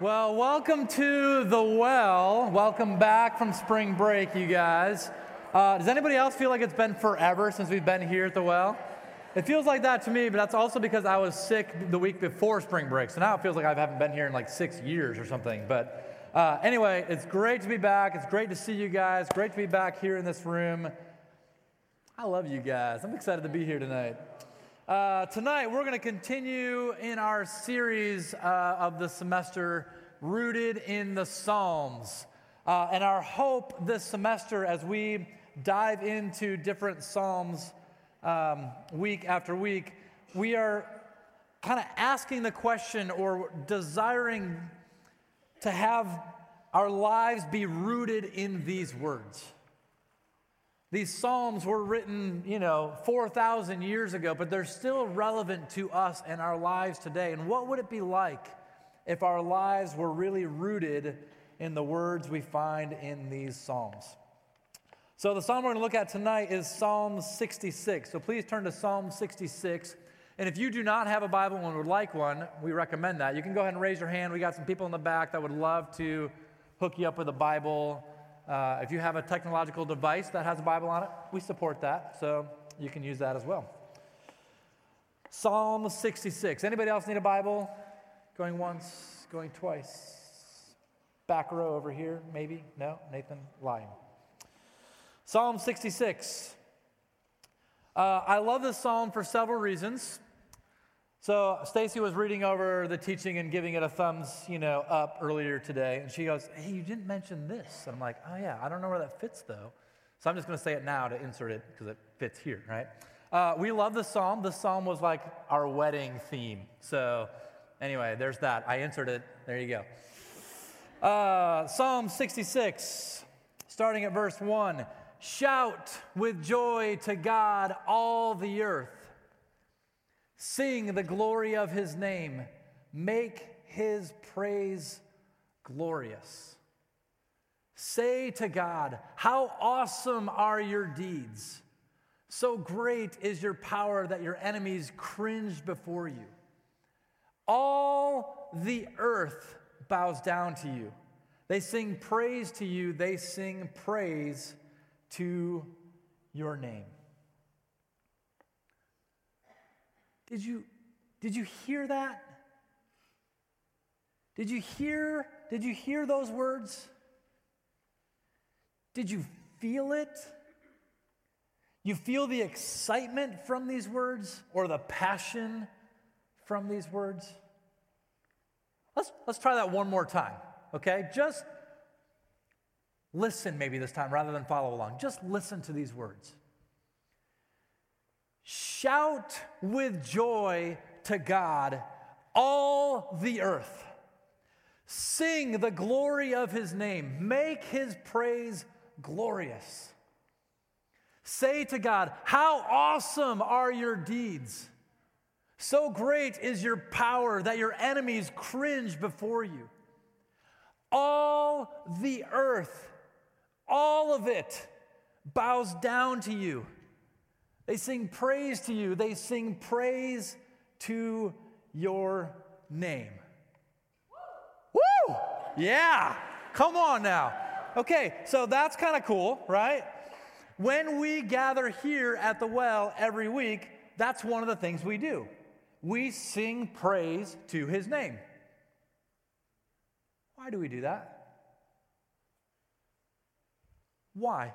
Well, welcome to the well. Welcome back from spring break, you guys. Uh, does anybody else feel like it's been forever since we've been here at the well? It feels like that to me, but that's also because I was sick the week before spring break. So now it feels like I haven't been here in like six years or something. But uh, anyway, it's great to be back. It's great to see you guys. Great to be back here in this room. I love you guys. I'm excited to be here tonight. Uh, tonight, we're going to continue in our series uh, of the semester, Rooted in the Psalms. Uh, and our hope this semester, as we dive into different Psalms um, week after week, we are kind of asking the question or desiring to have our lives be rooted in these words. These Psalms were written, you know, 4,000 years ago, but they're still relevant to us and our lives today. And what would it be like if our lives were really rooted in the words we find in these Psalms? So, the Psalm we're going to look at tonight is Psalm 66. So, please turn to Psalm 66. And if you do not have a Bible and would like one, we recommend that. You can go ahead and raise your hand. We got some people in the back that would love to hook you up with a Bible. Uh, if you have a technological device that has a Bible on it, we support that, so you can use that as well. Psalm 66. Anybody else need a Bible? Going once, going twice. Back row over here, maybe? No? Nathan lying. Psalm 66. Uh, I love this psalm for several reasons. So Stacy was reading over the teaching and giving it a thumbs, you know, up earlier today, and she goes, "Hey, you didn't mention this." And I'm like, "Oh yeah, I don't know where that fits though." So I'm just going to say it now to insert it because it fits here, right? Uh, we love the psalm. The psalm was like our wedding theme. So anyway, there's that. I inserted it. There you go. Uh, psalm 66, starting at verse one. Shout with joy to God, all the earth. Sing the glory of his name. Make his praise glorious. Say to God, How awesome are your deeds! So great is your power that your enemies cringe before you. All the earth bows down to you. They sing praise to you, they sing praise to your name. Did you, did you hear that? Did you hear, did you hear those words? Did you feel it? You feel the excitement from these words or the passion from these words? Let's, let's try that one more time, okay? Just listen maybe this time rather than follow along. Just listen to these words. Shout with joy to God, all the earth. Sing the glory of his name. Make his praise glorious. Say to God, How awesome are your deeds! So great is your power that your enemies cringe before you. All the earth, all of it, bows down to you. They sing praise to you. They sing praise to your name. Woo! Yeah. Come on now. Okay, so that's kind of cool, right? When we gather here at the well every week, that's one of the things we do. We sing praise to his name. Why do we do that? Why?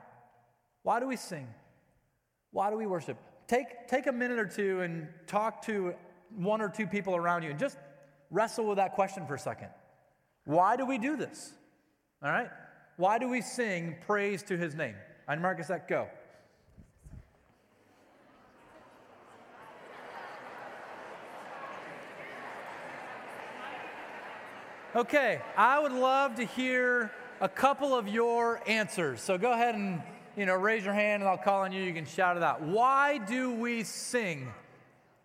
Why do we sing? Why do we worship? Take, take a minute or two and talk to one or two people around you and just wrestle with that question for a second. Why do we do this? All right? Why do we sing praise to his name? And Marcus, that go. Okay, I would love to hear a couple of your answers. So go ahead and you know, raise your hand and I'll call on you. You can shout it out. Why do we sing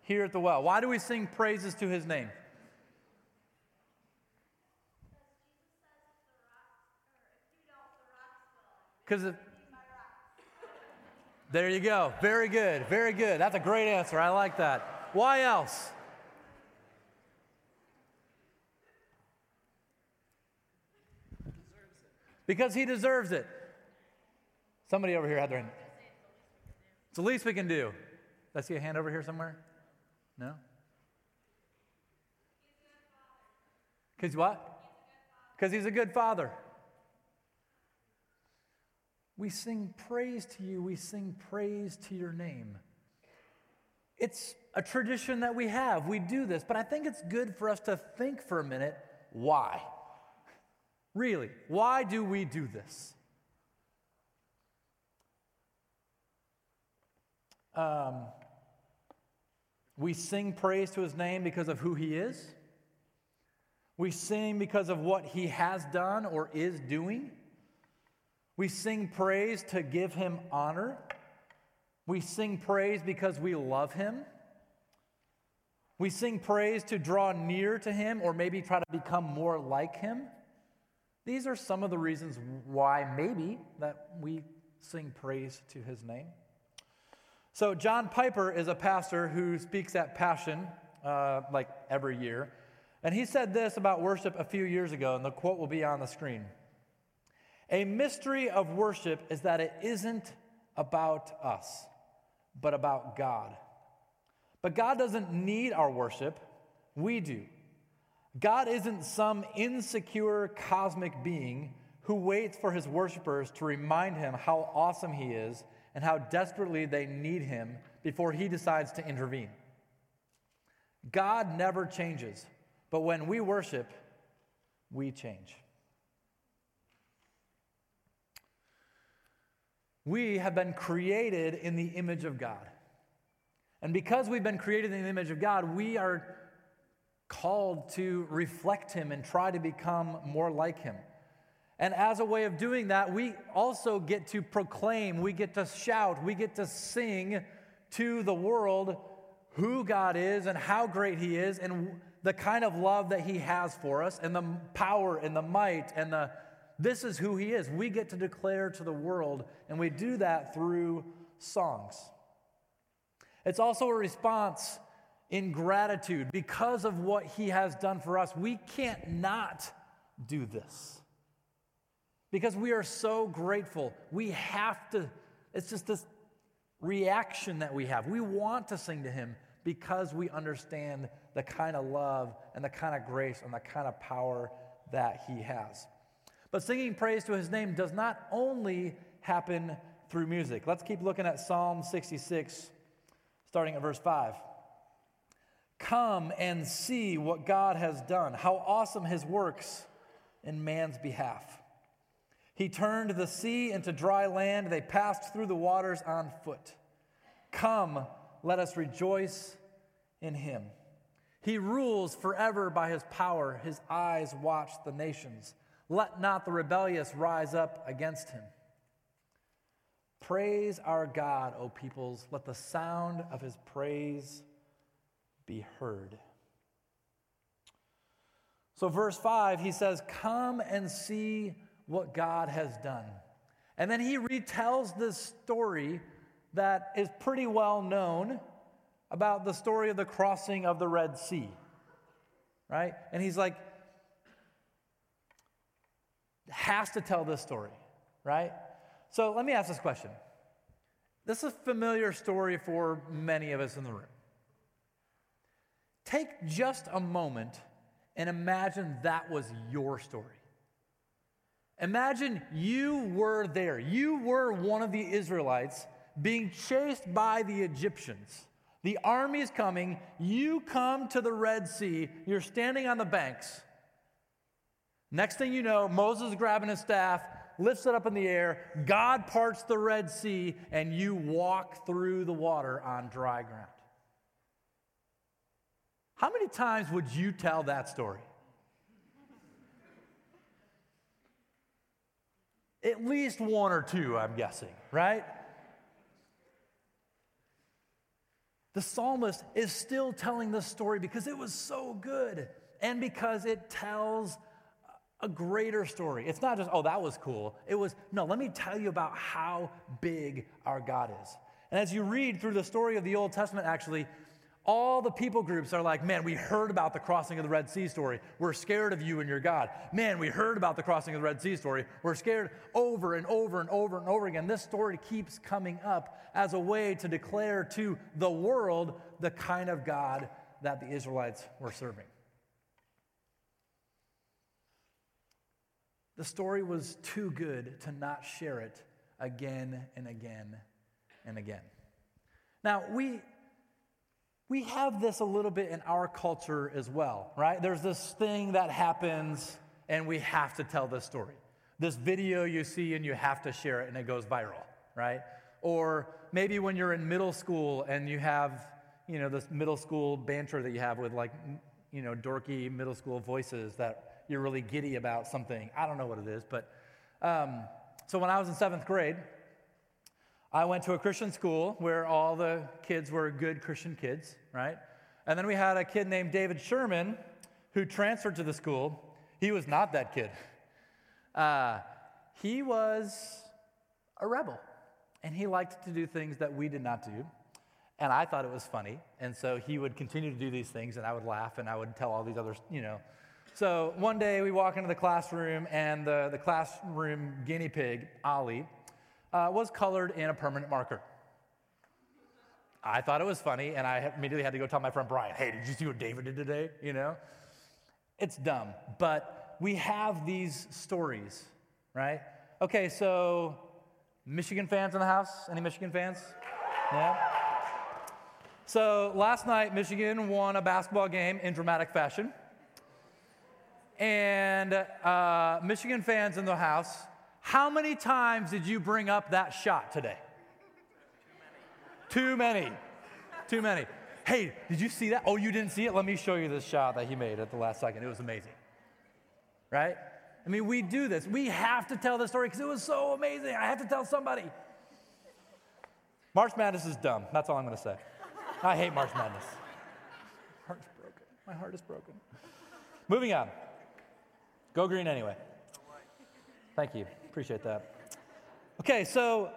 here at the well? Why do we sing praises to his name? Because there you go. Very good. Very good. That's a great answer. I like that. Why else? because he deserves it. Somebody over here had their hand. It's the least we can do. Did I see a hand over here somewhere? No? Because what? Because he's a good father. We sing praise to you, we sing praise to your name. It's a tradition that we have. We do this, but I think it's good for us to think for a minute why? Really, why do we do this? Um, we sing praise to his name because of who he is. We sing because of what he has done or is doing. We sing praise to give him honor. We sing praise because we love him. We sing praise to draw near to him or maybe try to become more like him. These are some of the reasons why maybe that we sing praise to his name. So, John Piper is a pastor who speaks at Passion uh, like every year. And he said this about worship a few years ago, and the quote will be on the screen. A mystery of worship is that it isn't about us, but about God. But God doesn't need our worship, we do. God isn't some insecure cosmic being who waits for his worshipers to remind him how awesome he is and how desperately they need him before he decides to intervene. God never changes, but when we worship, we change. We have been created in the image of God. And because we've been created in the image of God, we are called to reflect Him and try to become more like Him. And as a way of doing that, we also get to proclaim, we get to shout, we get to sing to the world who God is and how great He is and the kind of love that He has for us and the power and the might and the this is who He is. We get to declare to the world, and we do that through songs. It's also a response in gratitude because of what He has done for us. We can't not do this because we are so grateful. We have to, it's just this reaction that we have. We want to sing to Him because we understand the kind of love and the kind of grace and the kind of power that He has. But singing praise to his name does not only happen through music. Let's keep looking at Psalm 66, starting at verse 5. Come and see what God has done, how awesome his works in man's behalf. He turned the sea into dry land, they passed through the waters on foot. Come, let us rejoice in him. He rules forever by his power, his eyes watch the nations. Let not the rebellious rise up against him. Praise our God, O peoples. Let the sound of his praise be heard. So, verse 5, he says, Come and see what God has done. And then he retells this story that is pretty well known about the story of the crossing of the Red Sea. Right? And he's like, has to tell this story, right? So let me ask this question. This is a familiar story for many of us in the room. Take just a moment and imagine that was your story. Imagine you were there. You were one of the Israelites being chased by the Egyptians. The army is coming. You come to the Red Sea. You're standing on the banks. Next thing you know, Moses grabbing his staff, lifts it up in the air, God parts the Red Sea, and you walk through the water on dry ground. How many times would you tell that story? At least one or two, I'm guessing, right? The psalmist is still telling this story because it was so good and because it tells a greater story. It's not just, oh, that was cool. It was, no, let me tell you about how big our God is. And as you read through the story of the Old Testament, actually, all the people groups are like, man, we heard about the crossing of the Red Sea story. We're scared of you and your God. Man, we heard about the crossing of the Red Sea story. We're scared over and over and over and over again. This story keeps coming up as a way to declare to the world the kind of God that the Israelites were serving. The story was too good to not share it again and again and again. Now, we, we have this a little bit in our culture as well, right? There's this thing that happens, and we have to tell this story. This video you see, and you have to share it, and it goes viral, right? Or maybe when you're in middle school and you have, you know, this middle school banter that you have with like, you know, dorky middle school voices that you're really giddy about something. I don't know what it is, but um, so when I was in seventh grade, I went to a Christian school where all the kids were good Christian kids, right? And then we had a kid named David Sherman who transferred to the school. He was not that kid. Uh, he was a rebel, and he liked to do things that we did not do. And I thought it was funny. And so he would continue to do these things, and I would laugh, and I would tell all these other, you know, so one day we walk into the classroom, and the, the classroom guinea pig, Ollie, uh, was colored in a permanent marker. I thought it was funny, and I immediately had to go tell my friend Brian, hey, did you see what David did today? You know? It's dumb, but we have these stories, right? Okay, so Michigan fans in the house? Any Michigan fans? Yeah? So last night, Michigan won a basketball game in dramatic fashion. And uh, Michigan fans in the house, how many times did you bring up that shot today? Too many. Too many. Too many. Hey, did you see that? Oh, you didn't see it? Let me show you this shot that he made at the last second. It was amazing. Right? I mean, we do this. We have to tell the story because it was so amazing. I have to tell somebody. March Madness is dumb. That's all I'm going to say. I hate March Madness. Heart's broken. My heart is broken. Moving on. Go green anyway. Thank you. Appreciate that. Okay, so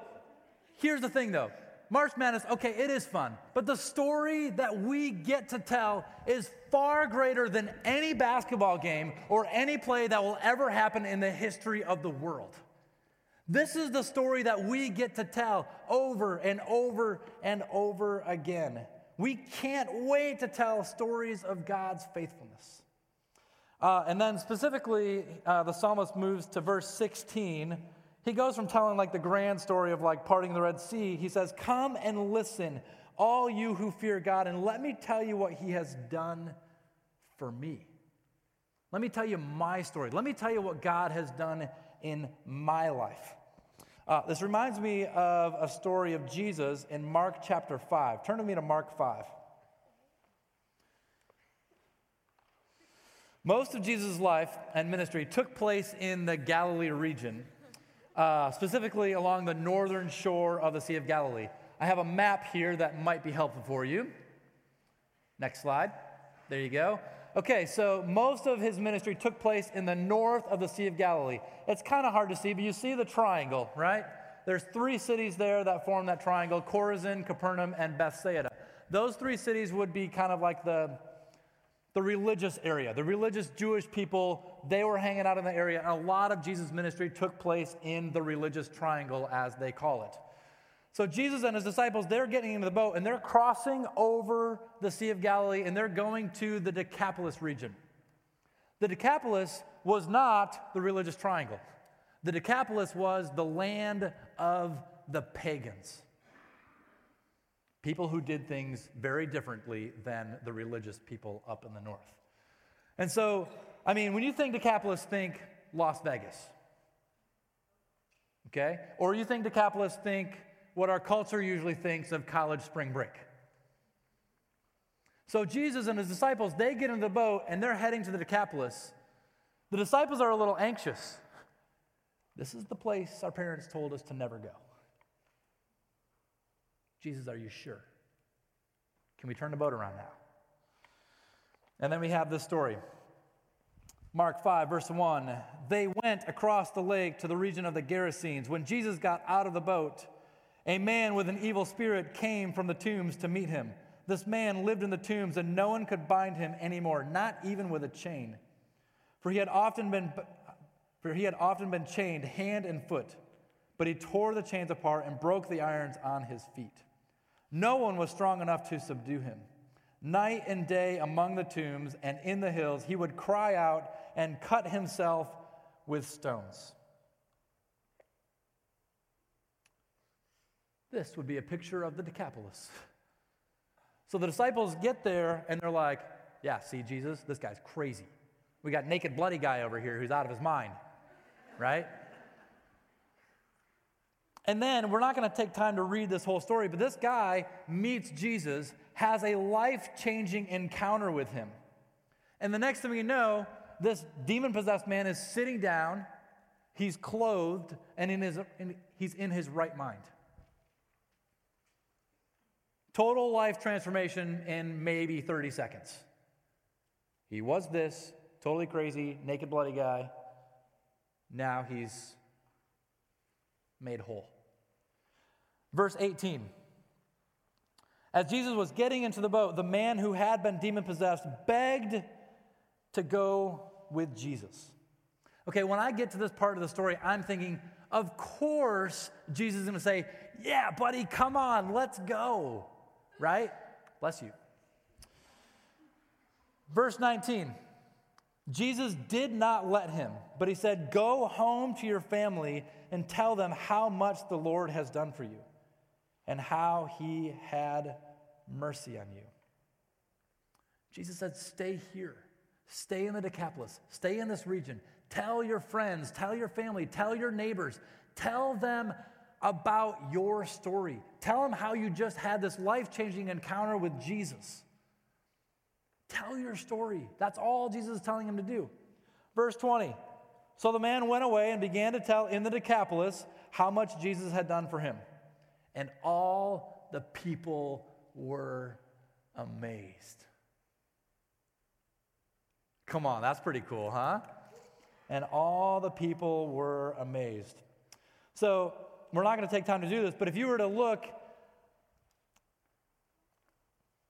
here's the thing though. March Madness, okay, it is fun, but the story that we get to tell is far greater than any basketball game or any play that will ever happen in the history of the world. This is the story that we get to tell over and over and over again. We can't wait to tell stories of God's faithfulness. Uh, and then specifically, uh, the psalmist moves to verse 16. He goes from telling like the grand story of like parting the Red Sea. He says, Come and listen, all you who fear God, and let me tell you what he has done for me. Let me tell you my story. Let me tell you what God has done in my life. Uh, this reminds me of a story of Jesus in Mark chapter 5. Turn to me to Mark 5. Most of Jesus' life and ministry took place in the Galilee region, uh, specifically along the northern shore of the Sea of Galilee. I have a map here that might be helpful for you. Next slide. There you go. Okay, so most of his ministry took place in the north of the Sea of Galilee. It's kind of hard to see, but you see the triangle, right? There's three cities there that form that triangle Chorazin, Capernaum, and Bethsaida. Those three cities would be kind of like the the religious area. The religious Jewish people, they were hanging out in the area, and a lot of Jesus' ministry took place in the religious triangle, as they call it. So Jesus and his disciples, they're getting into the boat and they're crossing over the Sea of Galilee and they're going to the Decapolis region. The Decapolis was not the religious triangle. The Decapolis was the land of the pagans people who did things very differently than the religious people up in the north. And so, I mean, when you think Decapolis, think Las Vegas. Okay? Or you think Decapolis, think what our culture usually thinks of college spring break. So Jesus and his disciples, they get in the boat and they're heading to the Decapolis. The disciples are a little anxious. This is the place our parents told us to never go. Jesus, are you sure? Can we turn the boat around now? And then we have this story. Mark 5, verse 1. They went across the lake to the region of the Gerasenes. When Jesus got out of the boat, a man with an evil spirit came from the tombs to meet him. This man lived in the tombs, and no one could bind him anymore, not even with a chain. For he had often been, for he had often been chained hand and foot, but he tore the chains apart and broke the irons on his feet. No one was strong enough to subdue him. Night and day among the tombs and in the hills, he would cry out and cut himself with stones. This would be a picture of the Decapolis. So the disciples get there and they're like, Yeah, see, Jesus, this guy's crazy. We got naked, bloody guy over here who's out of his mind, right? And then we're not going to take time to read this whole story, but this guy meets Jesus, has a life changing encounter with him. And the next thing you know, this demon possessed man is sitting down, he's clothed, and in his, in, he's in his right mind. Total life transformation in maybe 30 seconds. He was this totally crazy, naked, bloody guy. Now he's made whole. Verse 18. As Jesus was getting into the boat, the man who had been demon possessed begged to go with Jesus. Okay, when I get to this part of the story, I'm thinking, of course, Jesus is going to say, Yeah, buddy, come on, let's go right? Bless you. Verse 19 Jesus did not let him, but he said, Go home to your family and tell them how much the Lord has done for you and how he had mercy on you. Jesus said, Stay here. Stay in the Decapolis. Stay in this region. Tell your friends, tell your family, tell your neighbors. Tell them about your story. Tell them how you just had this life changing encounter with Jesus. Tell your story. That's all Jesus is telling him to do. Verse 20. So the man went away and began to tell in the Decapolis how much Jesus had done for him. And all the people were amazed. Come on, that's pretty cool, huh? And all the people were amazed. So we're not going to take time to do this, but if you were to look,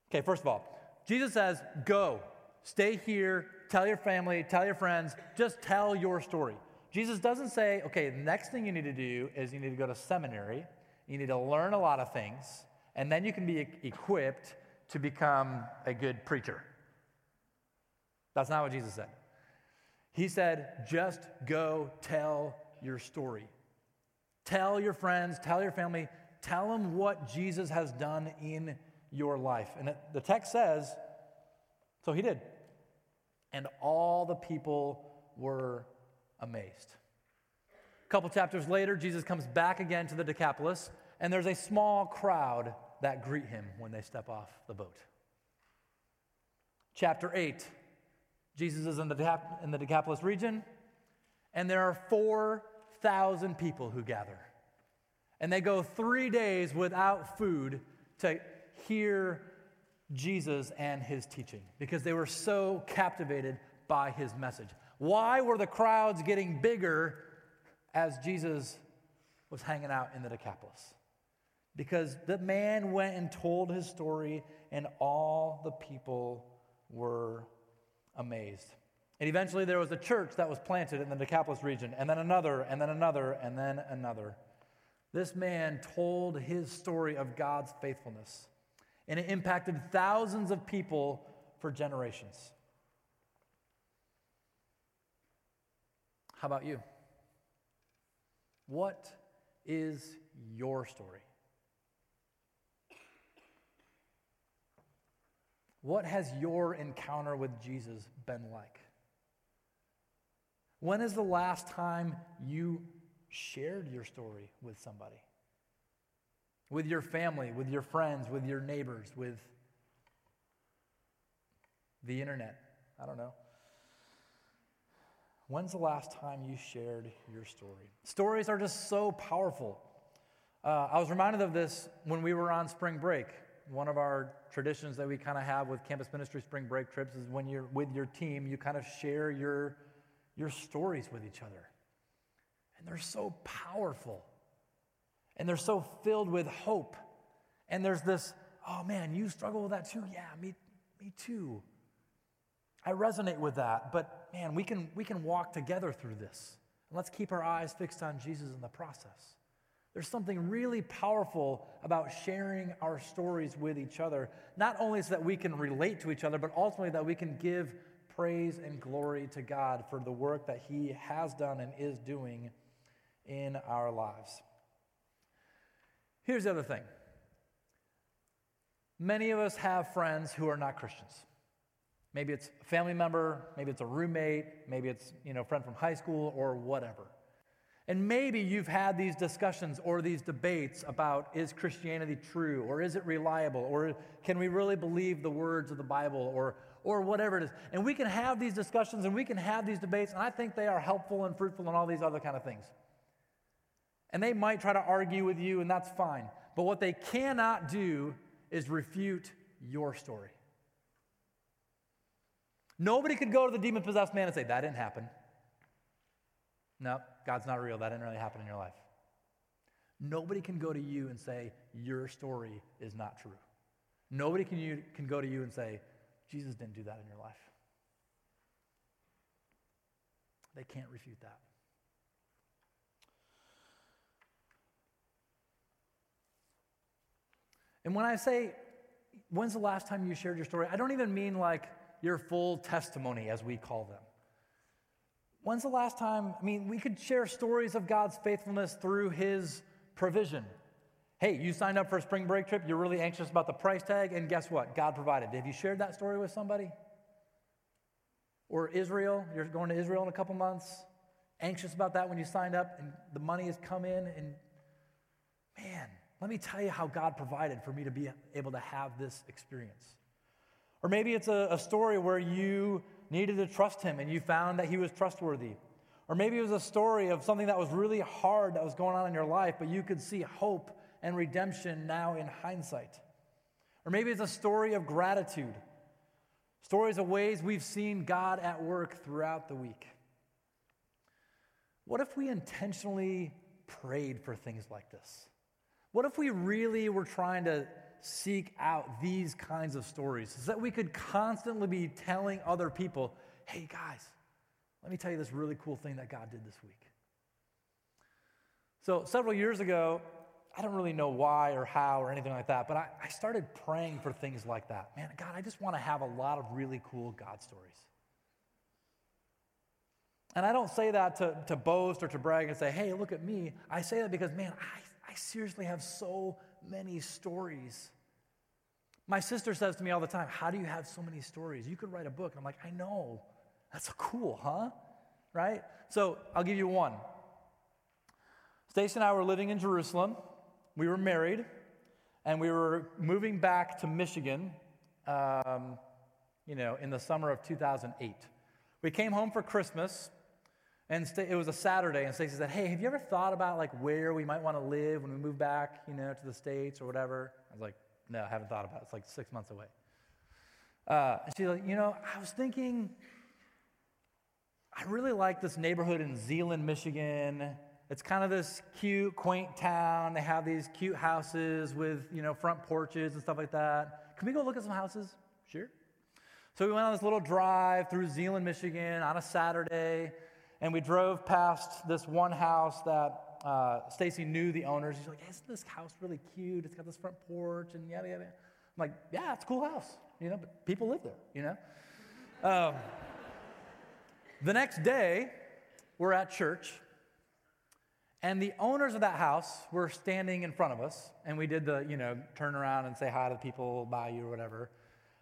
okay, first of all, Jesus says, go, stay here, tell your family, tell your friends, just tell your story. Jesus doesn't say, okay, the next thing you need to do is you need to go to seminary, you need to learn a lot of things, and then you can be equipped to become a good preacher. That's not what Jesus said. He said, just go tell your story. Tell your friends, tell your family, tell them what Jesus has done in your life. And it, the text says, so he did. And all the people were amazed. A couple chapters later, Jesus comes back again to the Decapolis, and there's a small crowd that greet him when they step off the boat. Chapter 8, Jesus is in the, in the Decapolis region, and there are four thousand people who gather. And they go three days without food to hear Jesus and his teaching because they were so captivated by his message. Why were the crowds getting bigger as Jesus was hanging out in the Decapolis? Because the man went and told his story, and all the people were amazed. And eventually there was a church that was planted in the Decapolis region, and then another, and then another, and then another. This man told his story of God's faithfulness, and it impacted thousands of people for generations. How about you? What is your story? What has your encounter with Jesus been like? When is the last time you shared your story with somebody? With your family, with your friends, with your neighbors, with the internet? I don't know. When's the last time you shared your story? Stories are just so powerful. Uh, I was reminded of this when we were on spring break. One of our traditions that we kind of have with campus ministry spring break trips is when you're with your team, you kind of share your your stories with each other. And they're so powerful. And they're so filled with hope. And there's this oh man, you struggle with that too? Yeah, me, me too. I resonate with that, but man, we can, we can walk together through this. And let's keep our eyes fixed on Jesus in the process. There's something really powerful about sharing our stories with each other, not only so that we can relate to each other, but ultimately that we can give praise and glory to God for the work that He has done and is doing in our lives. Here's the other thing many of us have friends who are not Christians. Maybe it's a family member, maybe it's a roommate, maybe it's you know, a friend from high school or whatever. And maybe you've had these discussions or these debates about is Christianity true or is it reliable or can we really believe the words of the Bible or, or whatever it is. And we can have these discussions and we can have these debates, and I think they are helpful and fruitful and all these other kind of things. And they might try to argue with you, and that's fine. But what they cannot do is refute your story. Nobody could go to the demon possessed man and say, That didn't happen. No, God's not real. That didn't really happen in your life. Nobody can go to you and say, Your story is not true. Nobody can, you, can go to you and say, Jesus didn't do that in your life. They can't refute that. And when I say, when's the last time you shared your story? I don't even mean like your full testimony, as we call them. When's the last time? I mean, we could share stories of God's faithfulness through His provision. Hey, you signed up for a spring break trip, you're really anxious about the price tag, and guess what? God provided. Have you shared that story with somebody? Or Israel, you're going to Israel in a couple months, anxious about that when you signed up, and the money has come in, and man, let me tell you how God provided for me to be able to have this experience. Or maybe it's a, a story where you needed to trust him and you found that he was trustworthy. Or maybe it was a story of something that was really hard that was going on in your life, but you could see hope and redemption now in hindsight. Or maybe it's a story of gratitude, stories of ways we've seen God at work throughout the week. What if we intentionally prayed for things like this? What if we really were trying to seek out these kinds of stories so that we could constantly be telling other people, hey guys, let me tell you this really cool thing that God did this week. So, several years ago, I don't really know why or how or anything like that, but I, I started praying for things like that. Man, God, I just want to have a lot of really cool God stories. And I don't say that to, to boast or to brag and say, hey, look at me. I say that because, man, I I seriously have so many stories. My sister says to me all the time, How do you have so many stories? You could write a book. And I'm like, I know. That's cool, huh? Right? So I'll give you one. Stacy and I were living in Jerusalem. We were married, and we were moving back to Michigan, um, you know, in the summer of 2008. We came home for Christmas, and it was a Saturday, and Stacy said, Hey, have you ever thought about like where we might want to live when we move back, you know, to the States or whatever? I was like, No, I haven't thought about it. It's like six months away. Uh, and she's like, You know, I was thinking, I really like this neighborhood in Zeeland, Michigan. It's kind of this cute, quaint town. They have these cute houses with, you know, front porches and stuff like that. Can we go look at some houses? Sure. So we went on this little drive through Zeeland, Michigan on a Saturday. And we drove past this one house that uh, Stacy knew the owners. He's like, isn't this house really cute? It's got this front porch and yada, yada. I'm like, yeah, it's a cool house, you know, but people live there, you know? Um, the next day, we're at church, and the owners of that house were standing in front of us, and we did the, you know, turn around and say hi to the people by you or whatever.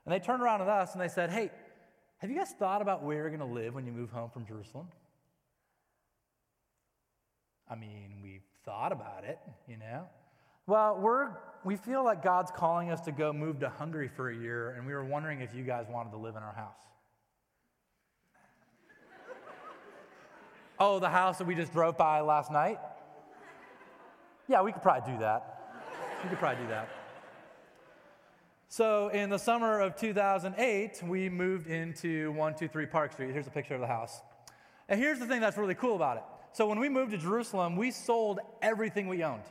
And they turned around at us and they said, hey, have you guys thought about where you're going to live when you move home from Jerusalem? I mean, we've thought about it, you know. Well, we're, we feel like God's calling us to go move to Hungary for a year, and we were wondering if you guys wanted to live in our house. oh, the house that we just drove by last night? Yeah, we could probably do that. We could probably do that. So, in the summer of 2008, we moved into 123 Park Street. Here's a picture of the house. And here's the thing that's really cool about it so when we moved to Jerusalem, we sold everything we owned.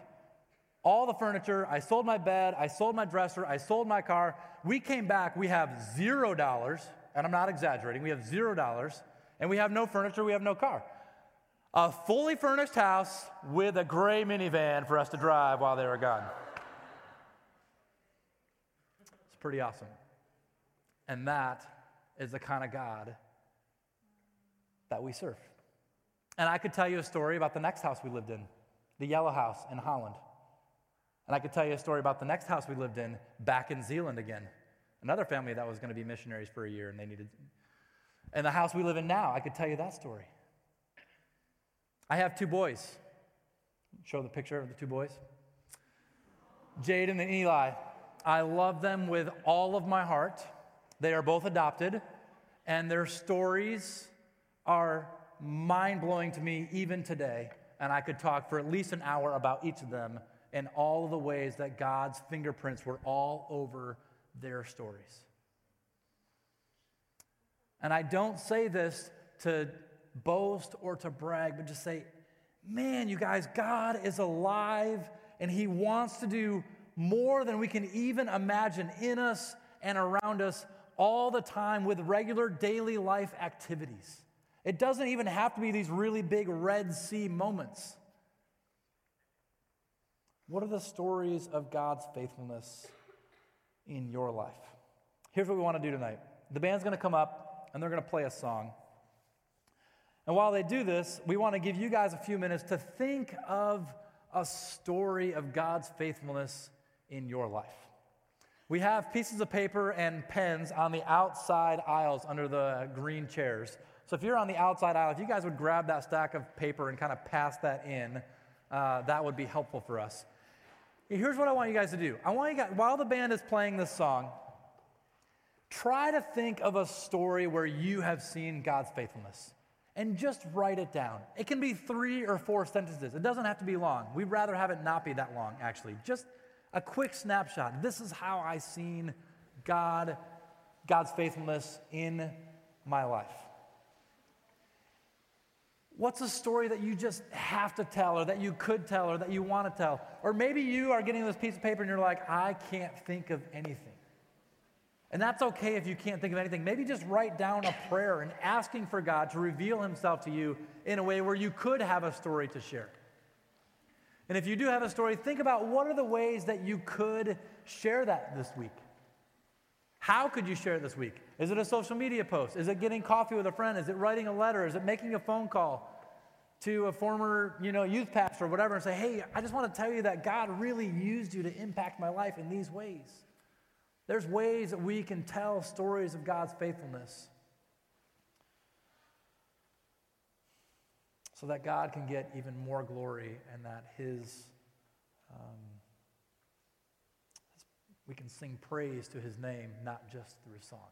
all the furniture. I sold my bed. I sold my dresser. I sold my car. We came back. We have zero dollars, and I'm not exaggerating. We have zero dollars, and we have no furniture. We have no car. A fully furnished house with a gray minivan for us to drive while they were gone. It's pretty awesome. And that is the kind of God that we serve. And I could tell you a story about the next house we lived in, the yellow house in Holland. And I could tell you a story about the next house we lived in back in Zeeland again. Another family that was going to be missionaries for a year and they needed. And the house we live in now, I could tell you that story. I have two boys. Show the picture of the two boys. Jaden and Eli. I love them with all of my heart. They are both adopted, and their stories are mind blowing to me even today. And I could talk for at least an hour about each of them and all of the ways that God's fingerprints were all over their stories. And I don't say this to boast or to brag, but just say, man, you guys, God is alive and He wants to do more than we can even imagine in us and around us all the time with regular daily life activities. It doesn't even have to be these really big Red Sea moments. What are the stories of God's faithfulness in your life? Here's what we want to do tonight the band's going to come up and they're going to play a song. And while they do this, we want to give you guys a few minutes to think of a story of God's faithfulness in your life. We have pieces of paper and pens on the outside aisles under the green chairs. So if you're on the outside aisle, if you guys would grab that stack of paper and kind of pass that in, uh, that would be helpful for us. Here's what I want you guys to do. I want you guys, while the band is playing this song, try to think of a story where you have seen God's faithfulness and just write it down. It can be three or four sentences. It doesn't have to be long. We'd rather have it not be that long, actually. Just a quick snapshot. This is how I seen God, God's faithfulness in my life. What's a story that you just have to tell, or that you could tell, or that you want to tell? Or maybe you are getting this piece of paper and you're like, I can't think of anything. And that's okay if you can't think of anything. Maybe just write down a prayer and asking for God to reveal Himself to you in a way where you could have a story to share. And if you do have a story, think about what are the ways that you could share that this week. How could you share it this week? Is it a social media post? Is it getting coffee with a friend? Is it writing a letter? Is it making a phone call to a former, you know, youth pastor or whatever and say, "Hey, I just want to tell you that God really used you to impact my life in these ways." There's ways that we can tell stories of God's faithfulness so that God can get even more glory and that His, um, we can sing praise to His name, not just through song.